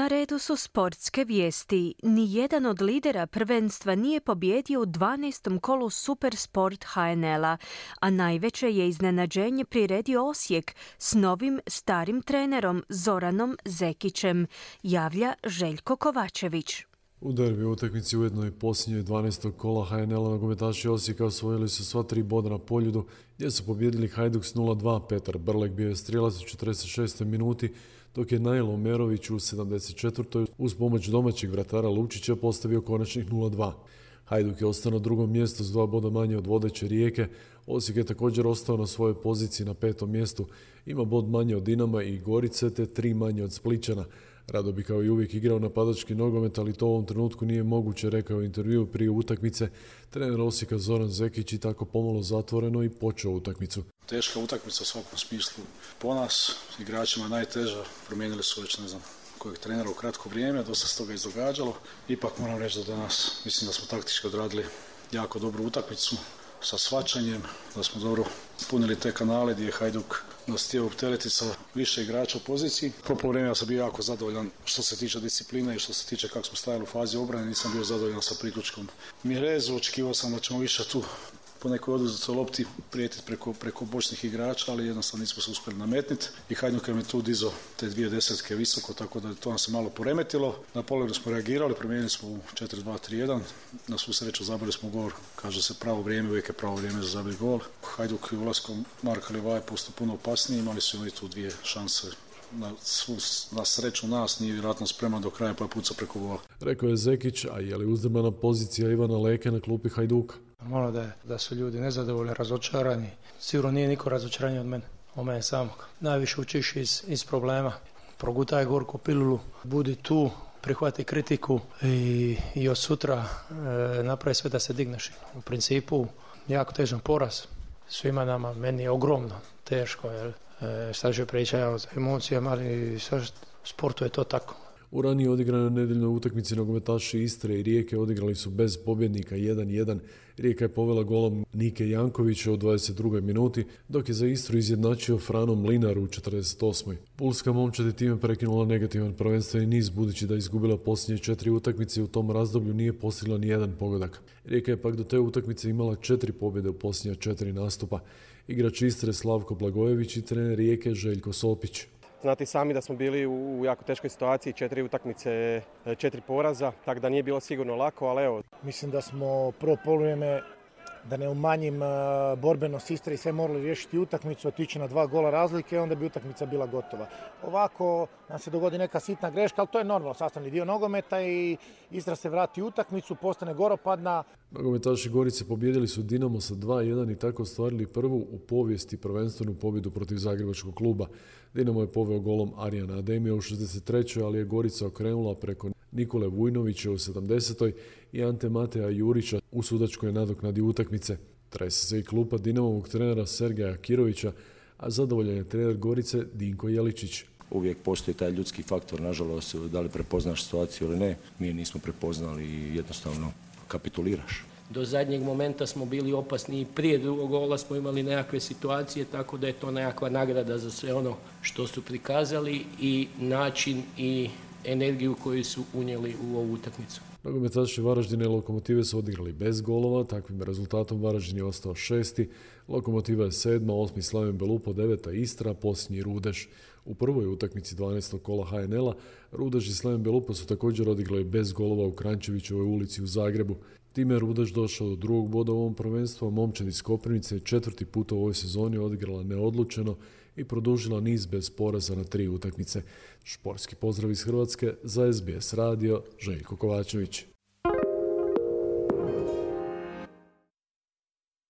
Na redu su sportske vijesti. Nijedan od lidera prvenstva nije pobjedio u 12. kolu Supersport HNL-a, a najveće je iznenađenje priredio Osijek s novim starim trenerom Zoranom Zekićem, javlja Željko Kovačević. U derbi utakmici ujedno i posljednjoj 12. kola HNL-a nogometaši Osijeka osvojili su sva tri boda na poljudu gdje su pobjedili Hajduk s 0-2. Petar Brlek bio je strijelac u 46. minuti, dok je Najlo Merović u 74. uz pomoć domaćeg vratara Lučića postavio konačnih 0-2. Hajduk je ostao na drugom mjestu s dva boda manje od vodeće rijeke. Osijek je također ostao na svojoj poziciji na petom mjestu. Ima bod manje od Dinama i Gorice te tri manje od Spličana. Rado bi kao i uvijek igrao napadački nogomet, ali to u ovom trenutku nije moguće, rekao u intervju prije utakmice. Trener Osijeka Zoran Zekić i tako pomalo zatvoreno i počeo utakmicu. Teška utakmica u svakom smislu po nas, igračima najteža, promijenili su već ne znam kojeg trenera u kratko vrijeme, dosta se toga izdogađalo. Ipak moram reći da danas mislim da smo taktički odradili jako dobru utakmicu sa svačanjem, da smo dobro punili te kanale gdje je Hajduk nas htio opteretiti sa više igrača u poziciji. Po ja sam bio jako zadovoljan što se tiče discipline i što se tiče kako smo stajali u fazi obrane, nisam bio zadovoljan sa priključkom Mirezu, očekivao sam da ćemo više tu po nekoj oduzetoj lopti prijetiti preko, preko bočnih igrača, ali jednostavno nismo se uspjeli nametniti i Hajduk je tu dizo te dvije desetke visoko, tako da to nam se malo poremetilo. Na polovinu smo reagirali, promijenili smo u 4-2-3-1, na svu sreću zabili smo gol, kaže se pravo vrijeme, uvijek je pravo vrijeme za zabiti gol. Hajduk je ulaskom Marka Livaje postao puno opasniji, imali su oni tu dvije šanse na, svu, na sreću nas nije vjerojatno spreman do kraja pa je puca preko gola. Rekao je Zekić, a je li uzdrmana pozicija Ivana Leke na klupi Hajduka? Malo da, da su ljudi nezadovoljni, razočarani. Sigurno nije niko razočarani od mene, o mene samog. Najviše učiš iz, iz problema. Progutaj gorku pilulu, budi tu, prihvati kritiku i, i od sutra e, napravi sve da se digneš. U principu, jako težan poraz. Svima nama, meni je ogromno teško, jer šta ću pričati o emocijama, ali u sportu je to tako. U ranije odigranoj nedeljnoj utakmici nogometaši Istre i Rijeke odigrali su bez pobjednika 1-1. Rijeka je povela golom Nike Jankovića u 22. minuti, dok je za Istru izjednačio Frano Mlinar u 48. Pulska momčad je time prekinula negativan prvenstveni niz, budući da je izgubila posljednje četiri utakmice i u tom razdoblju nije postigla ni jedan pogodak. Rijeka je pak do te utakmice imala četiri pobjede u posljednja četiri nastupa. Igrač Istre Slavko Blagojević i trener Rijeke Željko Sopić. Znate sami da smo bili u jako teškoj situaciji, četiri utakmice, četiri poraza, tako da nije bilo sigurno lako, ali evo. Mislim da smo prvo poluvrijeme da ne umanjim borbenost Istre i sve morali riješiti utakmicu, otići na dva gola razlike, onda bi utakmica bila gotova. Ovako nam se dogodi neka sitna greška, ali to je normalno, sastavni dio nogometa i Istra se vrati utakmicu, postane goropadna. Nogometaši Gorice pobjedili su Dinamo sa 2-1 i tako ostvarili prvu u povijesti prvenstvenu pobjedu protiv Zagrebačkog kluba. Dinamo je poveo golom Arijana Ademija u 63. ali je Gorica okrenula preko Nikole Vujnovića u 70. i Ante Mateja Jurića u sudačkoj nadoknadi utakmice. Trese se i klupa Dinamovog trenera Sergeja Kirovića, a zadovoljan je trener Gorice Dinko Jeličić. Uvijek postoji taj ljudski faktor, nažalost, da li prepoznaš situaciju ili ne, mi nismo prepoznali i jednostavno kapituliraš. Do zadnjeg momenta smo bili opasni i prije drugog gola smo imali nekakve situacije, tako da je to nekakva nagrada za sve ono što su prikazali i način i energiju koju su unijeli u ovu utakmicu. Nogometaši Varaždine i Lokomotive su odigrali bez golova, takvim rezultatom Varaždin je ostao šesti, Lokomotiva je sedma, osmi Slaven Belupo, deveta Istra, posljednji Rudeš. U prvoj utakmici 12. kola HNL-a Rudeš i Slaven Belupo su također odigrali bez golova u Krančevićevoj ulici u Zagrebu. Time je Rudeš došao do drugog boda u ovom prvenstvu, a momčad iz Koprivnice četvrti put u ovoj sezoni odigrala neodlučeno i produžila niz bez poraza na tri utakmice. Šporski pozdrav iz Hrvatske za SBS radio Željko Kovačević.